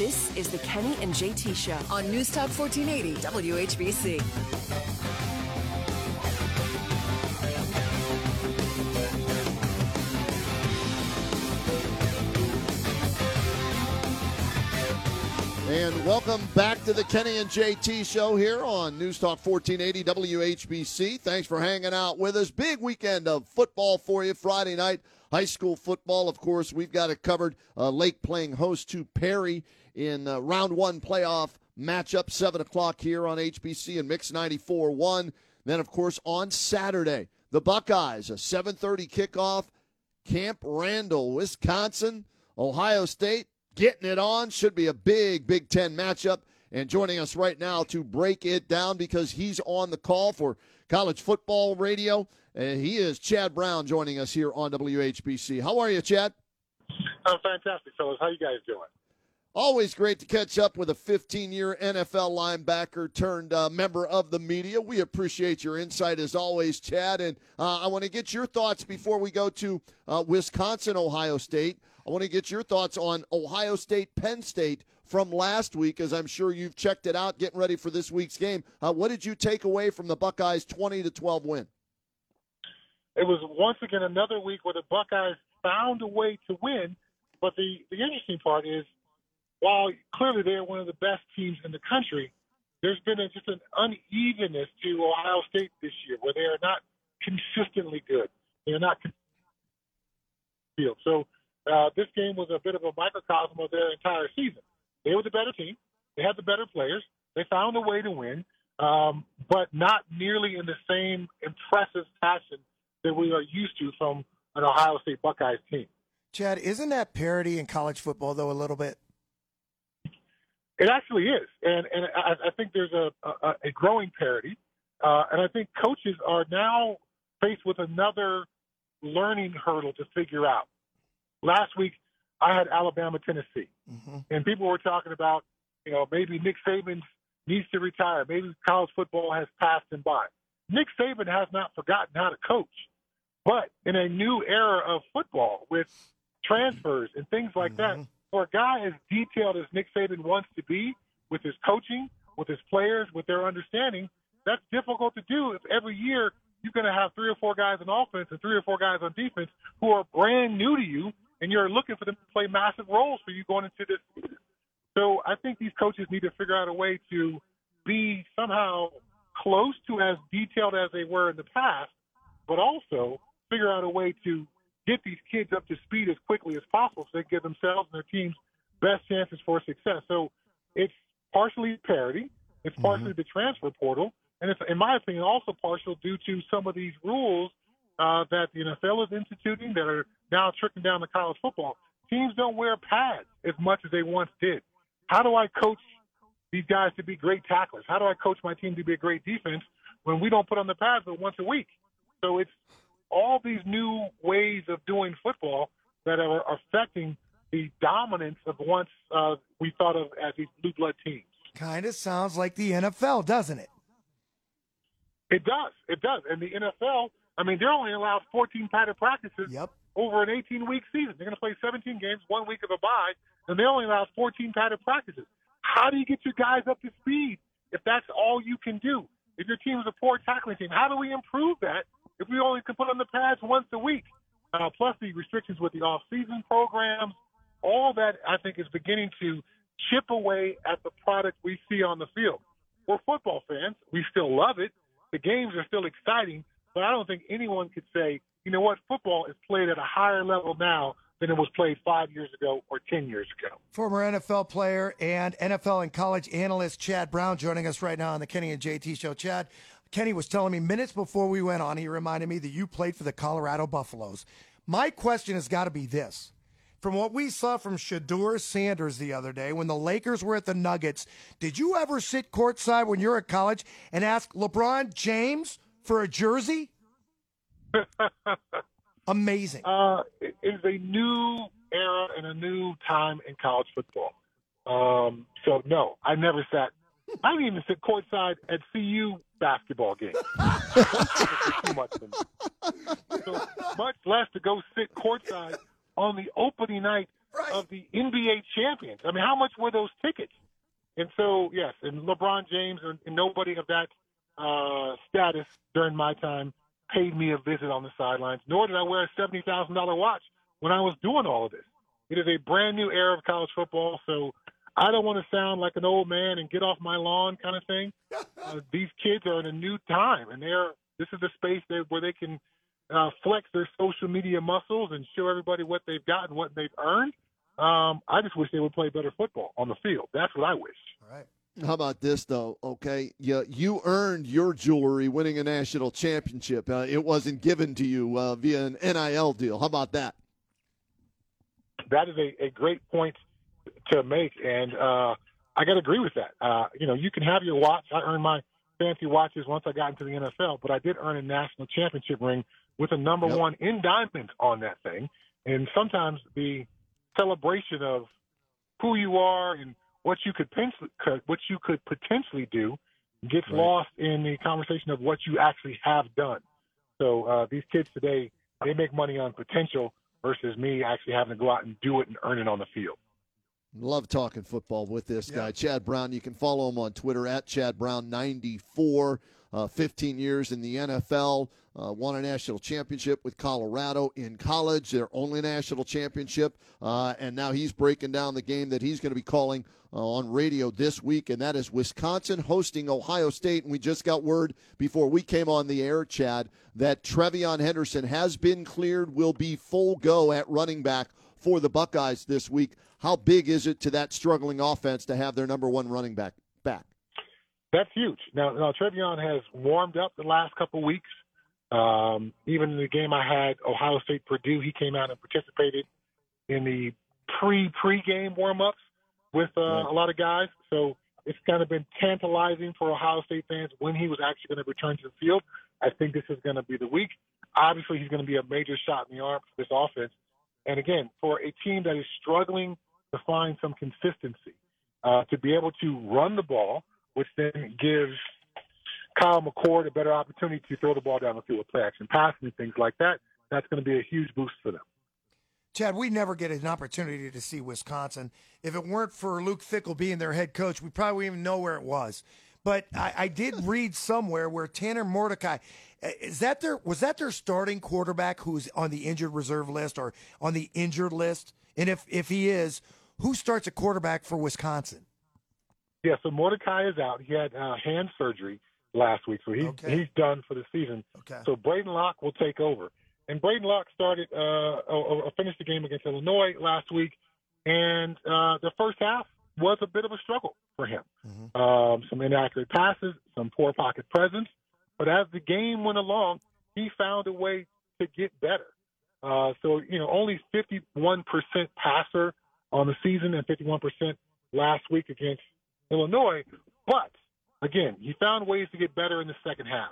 This is the Kenny and JT Show on News Talk 1480 WHBC. And welcome back to the Kenny and JT show here on News Talk 1480 WHBC. Thanks for hanging out with us. Big weekend of football for you Friday night. High school football, of course, we've got it covered. Uh, Lake playing host to Perry in uh, round one playoff matchup, 7 o'clock here on HBC and Mix 94 1. Then, of course, on Saturday, the Buckeyes, a 7.30 kickoff, Camp Randall, Wisconsin, Ohio State getting it on. Should be a big Big Ten matchup. And joining us right now to break it down because he's on the call for college football radio. And he is Chad Brown joining us here on WHBC. How are you, Chad? I'm fantastic, fellas. How you guys doing? Always great to catch up with a 15 year NFL linebacker turned uh, member of the media. We appreciate your insight as always, Chad. And uh, I want to get your thoughts before we go to uh, Wisconsin, Ohio State. I want to get your thoughts on Ohio State, Penn State from last week, as I'm sure you've checked it out, getting ready for this week's game. Uh, what did you take away from the Buckeyes' 20 to 12 win? It was once again another week where the Buckeyes found a way to win. But the, the interesting part is, while clearly they're one of the best teams in the country, there's been a, just an unevenness to Ohio State this year, where they are not consistently good. They are not field. So uh, this game was a bit of a microcosm of their entire season. They were the better team. They had the better players. They found a way to win, um, but not nearly in the same impressive fashion that we are used to from an Ohio State Buckeyes team. Chad, isn't that parity in college football though a little bit? It actually is, and and I, I think there's a, a, a growing parity, uh, and I think coaches are now faced with another learning hurdle to figure out last week I had Alabama, Tennessee, mm-hmm. and people were talking about, you know, maybe Nick Saban needs to retire. Maybe college football has passed him by. Nick Saban has not forgotten how to coach, but in a new era of football with transfers and things like mm-hmm. that, for a guy as detailed as Nick Saban wants to be with his coaching, with his players, with their understanding, that's difficult to do if every year you're going to have three or four guys on offense and three or four guys on defense who are brand new to you and you're looking for them to play massive roles for you going into this season. So I think these coaches need to figure out a way to be somehow close to as detailed as they were in the past, but also figure out a way to get these kids up to speed as quickly as possible so they give themselves and their teams best chances for success. So it's partially parity, it's mm-hmm. partially mm-hmm. the transfer portal, and it's, in my opinion, also partial due to some of these rules uh, that the NFL is instituting that are now trickling down to college football. Teams don't wear pads as much as they once did. How do I coach these guys to be great tacklers? How do I coach my team to be a great defense when we don't put on the pads but once a week? So it's all these new ways of doing football that are affecting the dominance of once uh, we thought of as these blue blood teams. Kind of sounds like the NFL, doesn't it? It does. It does. And the NFL I mean, they're only allowed 14 padded practices yep. Over an 18 week season. They're going to play 17 games, one week of a bye, and they only allow 14 padded practices. How do you get your guys up to speed if that's all you can do? If your team is a poor tackling team, how do we improve that if we only can put on the pads once a week? Uh, plus the restrictions with the off-season programs, all that I think is beginning to chip away at the product we see on the field. We're football fans. We still love it. The games are still exciting, but I don't think anyone could say, you know what, football is played at a higher level now than it was played five years ago or 10 years ago. Former NFL player and NFL and college analyst Chad Brown joining us right now on the Kenny and JT show. Chad, Kenny was telling me minutes before we went on, he reminded me that you played for the Colorado Buffaloes. My question has got to be this from what we saw from Shedeur Sanders the other day when the Lakers were at the Nuggets, did you ever sit courtside when you're at college and ask LeBron James for a jersey? Amazing. Uh, it is a new era and a new time in college football. Um, so no, I never sat. I didn't even sit courtside at CU basketball games. too much for me. So much less to go sit courtside on the opening night Right. of the NBA champions. I mean, how much were those tickets? And so, yes, and LeBron James and, and nobody of that uh, status during my time paid me a visit on the sidelines, nor did I wear a $70,000 watch when I was doing all of this. It is a brand new era of college football, so I don't want to sound like an old man and get off my lawn kind of thing. Uh, these kids are in a new time, and they're this is the space they, where they can uh, flex their social media muscles and show everybody what they've got and what they've earned. Um, I just wish they would play better football on the field. That's what I wish. All right. How about this though? Okay, you you earned your jewelry winning a national championship. Uh, it wasn't given to you uh, via an NIL deal. How about that? that is a, a great point to make, and uh, I got to agree with that. Uh, you know, you can have your watch. I earned my fancy watches once I got into the NFL, but I did earn a national championship ring with a number Yep. one in diamond on that thing. And sometimes the celebration of who you are and what you could potentially, what you could potentially do gets Right. lost in the conversation of what you actually have done. So uh, these kids today, they make money on potential versus me actually having to go out and do it and earn it on the field. Love talking football with this Yeah. guy, Chad Brown. You can follow him on Twitter at Chad Brown94. Uh, 15 years in the NFL, uh, won a national championship with Colorado in college, their only national championship, uh, and now he's breaking down the game that he's going to be calling uh, on radio this week, and that is Wisconsin hosting Ohio State. And we just got word before we came on the air, Chad, that TreVeyon Henderson has been cleared, will be full go at running back for the Buckeyes this week. How big is it to that struggling offense to have their number one running back back? That's huge. Now, now TreVeyon has warmed up the last couple weeks. Um, even in the game I had, Ohio State Purdue, he came out and participated in the pre pre game warm ups with uh, Right. a lot of guys. So it's kind of been tantalizing for Ohio State fans when he was actually going to return to the field. I think this is going to be the week. Obviously, he's going to be a major shot in the arm for this offense. And again, for a team that is struggling to find some consistency, uh, to be able to run the ball, which then gives Kyle McCord a better opportunity to throw the ball down the field with play action passing and things like that. That's going to be a huge boost for them. Chad, we never get an opportunity to see Wisconsin. If it weren't for Luke Fickell being their head coach, we probably wouldn't even know where it was. But I, I did read somewhere where Tanner Mordecai is that their was that their starting quarterback who's on the injured reserve list or on the injured list? And if if he is, who starts a quarterback for Wisconsin? Yeah, so Mordecai is out. He had uh, hand surgery last week, so he's Okay. he's done for the season. Okay. So Braedyn Locke will take over. And Braedyn Locke started, uh, or, or finished the game against Illinois last week, and uh, the first half was a bit of a struggle for him. Um, some inaccurate passes, some poor pocket presence, but as the game went along, he found a way to get better. Uh, so you know, only 51% passer on the season and 51% last week against Illinois, but again, he found ways to get better in the second half.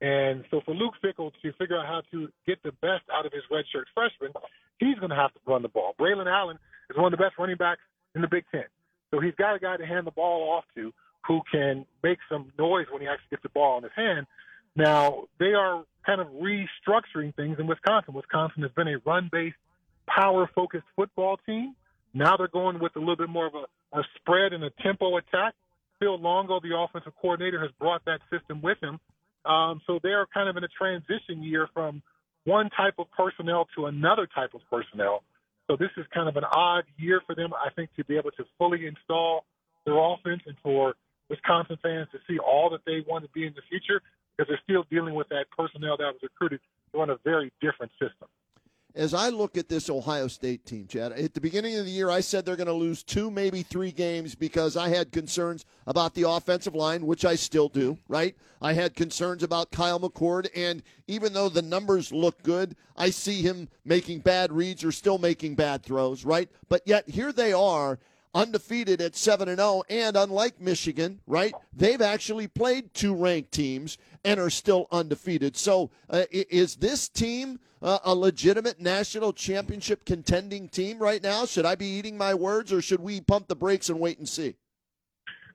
And so for Luke Fickell to figure out how to get the best out of his redshirt freshman, he's going to have to run the ball. Braylon Allen is one of the best running backs in the Big Ten. So he's got a guy to hand the ball off to who can make some noise when he actually gets the ball in his hand. Now, they are kind of restructuring things in Wisconsin. Wisconsin has been a run based, power focused football team. Now they're going with a little bit more of a, a spread and a tempo attack. Phil Longo, the offensive coordinator, has brought that system with him. Um, so they're kind of in a transition year from one type of personnel to another type of personnel. So this is kind of an odd year for them, I think, to be able to fully install their offense and for Wisconsin fans to see all that they want to be in the future because they're still dealing with that personnel that was recruited to run a very different system. As I look at this Ohio State team, Chad, at the beginning of the year, I said they're going to lose two, maybe three games because I had concerns about the offensive line, which I still do, right? I had concerns about Kyle McCord, and even though the numbers look good, I see him making bad reads or still making bad throws, right? But yet here they are undefeated at 7 and 0 and unlike Michigan, right? They've actually played two ranked teams and are still undefeated. So, uh, is this team uh, a legitimate national championship contending team right now? Should I be eating my words or should we pump the brakes and wait and see?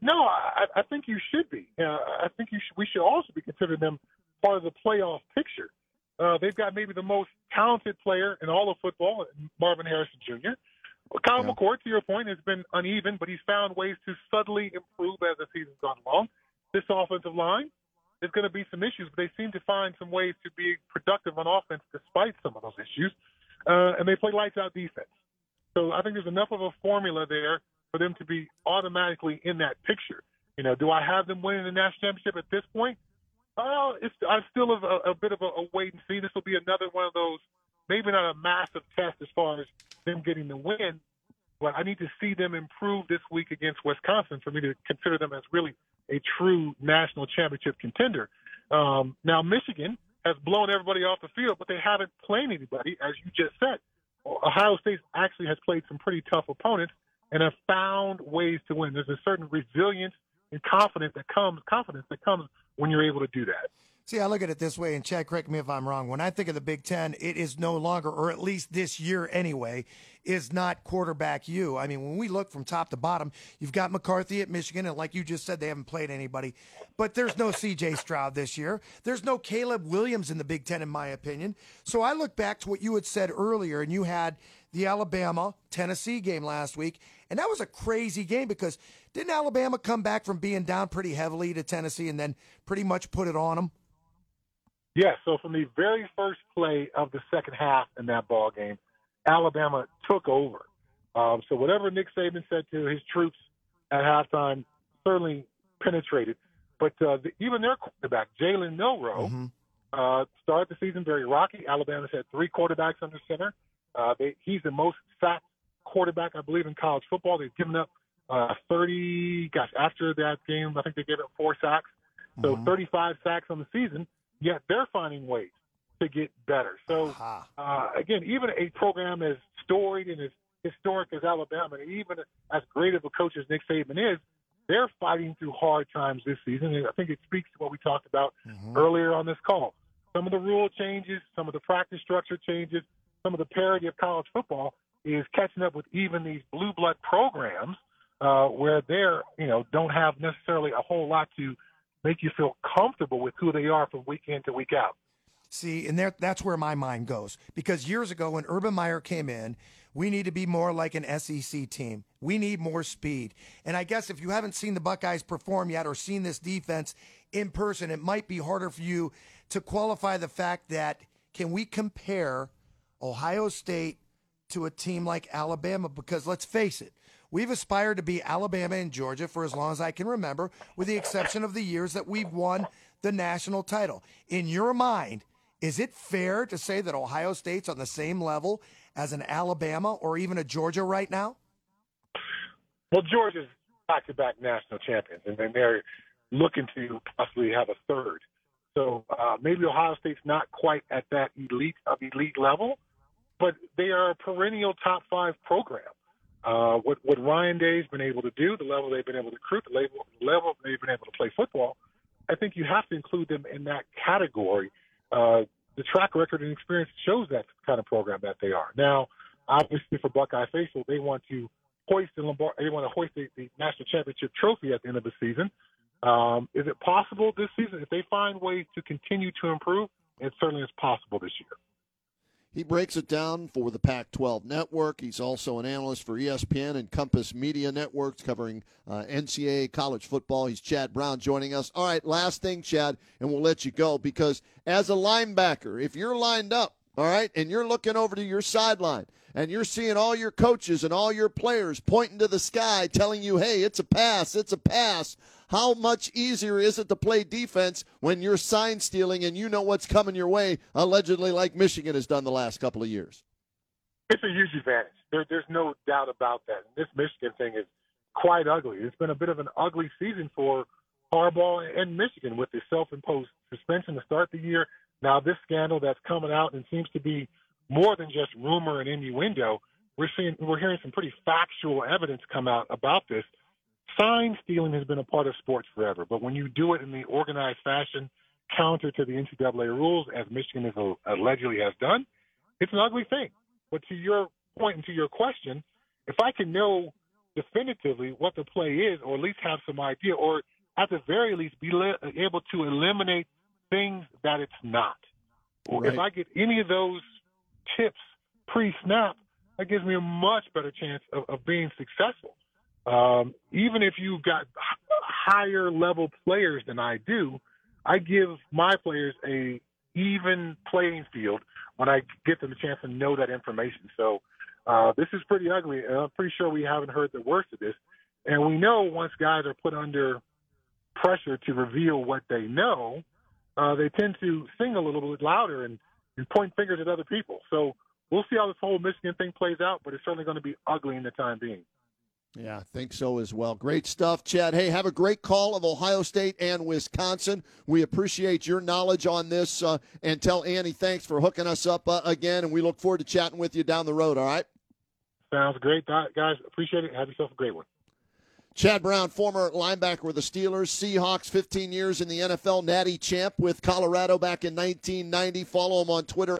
No, I, I think you should be. Uh, I think you should, we should also be considering them part of the playoff picture. Uh, they've got maybe the most talented player in all of football, Marvin Harrison Jr. Kyle yeah. McCord, to your point, has been uneven, but he's found ways to subtly improve as the season's gone along. This offensive line, there's going to be some issues, but they seem to find some ways to be productive on offense despite some of those issues. Uh, and they play lights out defense. So I think there's enough of a formula there for them to be automatically in that picture. You know, do I have them winning the national championship at this point? Well, it's I still have a, a bit of a, a wait and see. This will be another one of those, maybe not a massive test as far as them getting the win, but I need to see them improve this week against Wisconsin for me to consider them as really a true national championship contender. Um, now, Michigan has blown everybody off the field, but they haven't played anybody, as you just said. Ohio State actually has played some pretty tough opponents and have found ways to win. There's a certain resilience and confidence that comes confidence that comes when you're able to do that. See, I look at it this way, and Chad, correct me if I'm wrong. When I think of the Big Ten, it is no longer, or at least this year anyway, is not quarterback you. I mean, when we look from top to bottom, you've got McCarthy at Michigan, and like you just said, they haven't played anybody. But there's no CJ Stroud this year. There's no Caleb Williams in the Big Ten, in my opinion. So I look back to what you had said earlier, and you had the Alabama Tennessee game last week, and that was a crazy game because didn't Alabama come back from being down pretty heavily to Tennessee and then pretty much put it on them? Yeah, so from the very first play of the second half in that ball game, Alabama took over. Um, so whatever Nick Saban said to his troops at halftime certainly penetrated. But uh, the, even their quarterback, Jalen Milroe, mm-hmm. uh, started the season very rocky. Alabama's had three quarterbacks under center. Uh, they, he's the most sacked quarterback, I believe, in college football. They've given up uh, 30, gosh, after that game, I think they gave up four sacks. So mm-hmm. 35 sacks on the season yet they're finding ways to get better. So uh, again, even a program as storied and as historic as Alabama, and even as great of a coach as Nick Saban is, they're fighting through hard times this season. And I think it speaks to what we talked about mm-hmm. earlier on this call. Some of the rule changes, some of the practice structure changes, some of the parity of college football is catching up with even these blue blood programs uh, where they're, you know, don't have necessarily a whole lot to make you feel comfortable with who they are from week in to week out. See, and there, that's where my mind goes. Because years ago, when Urban Meyer came in, we need to be more like an SEC team. We need more speed. And I guess if you haven't seen the Buckeyes perform yet or seen this defense in person, it might be harder for you to qualify the fact that can we compare Ohio State to a team like Alabama? Because let's face it, We've aspired to be Alabama and Georgia for as long as I can remember, with the exception of the years that we've won the national title. In your mind, is it fair to say that Ohio State's on the same level as an Alabama or even a Georgia right now? Well, Georgia's back to back national champions, and they're looking to possibly have a third. So uh, maybe Ohio State's not quite at that elite of elite level, but they are a perennial top five program uh, what what Ryan Day's been able to do, the level they've been able to recruit, the level, level they've been able to play football, I think you have to include them in that category. Uh, the track record and experience shows that kind of program that they are. Now, obviously for Buckeye faithful, they want to hoist the Lombard, they want to hoist the, the national championship trophy at the end of the season. Um, is it possible this season if they find ways to continue to improve? It certainly is possible this year. He breaks it down for the Pac 12 network. He's also an analyst for ESPN and Compass Media Networks covering uh, NCAA college football. He's Chad Brown joining us. All right, last thing, Chad, and we'll let you go because as a linebacker, if you're lined up, all right, and you're looking over to your sideline and you're seeing all your coaches and all your players pointing to the sky telling you, hey, it's a pass, it's a pass. How much easier is it to play defense when you're sign stealing and you know what's coming your way, allegedly, like Michigan has done the last couple of years? It's a huge advantage. There, there's no doubt about that. This Michigan thing is quite ugly. It's been a bit of an ugly season for Harbaugh and Michigan with the self-imposed suspension to start the year. Now this scandal that's coming out and seems to be more than just rumor and innuendo. We're seeing, we're hearing some pretty factual evidence come out about this. Sign stealing has been a part of sports forever, but when you do it in the organized fashion, counter to the NCAA rules, as Michigan is allegedly has done, it's an ugly thing. But to your point and to your question, if I can know definitively what the play is, or at least have some idea, or at the very least be le- able to eliminate things that it's not. Right. if I get any of those tips pre-snap, that gives me a much better chance of, of being successful. Um, even if you've got higher level players than I do, I give my players a even playing field when I get them a chance to know that information. So uh, this is pretty ugly, and I'm pretty sure we haven't heard the worst of this. And we know once guys are put under pressure to reveal what they know, uh, they tend to sing a little bit louder and, and point fingers at other people. So we'll see how this whole Michigan thing plays out, but it's certainly going to be ugly in the time being. Yeah, I think so as well. Great stuff, Chad. Hey, have a great call of Ohio State and Wisconsin. We appreciate your knowledge on this. Uh, and tell Annie thanks for hooking us up uh, again. And we look forward to chatting with you down the road, all right? Sounds great, guys. Appreciate it. Have yourself a great one. Chad Brown, former linebacker with the Steelers, Seahawks, 15 years in the NFL, Natty champ with Colorado back in 1990. Follow him on Twitter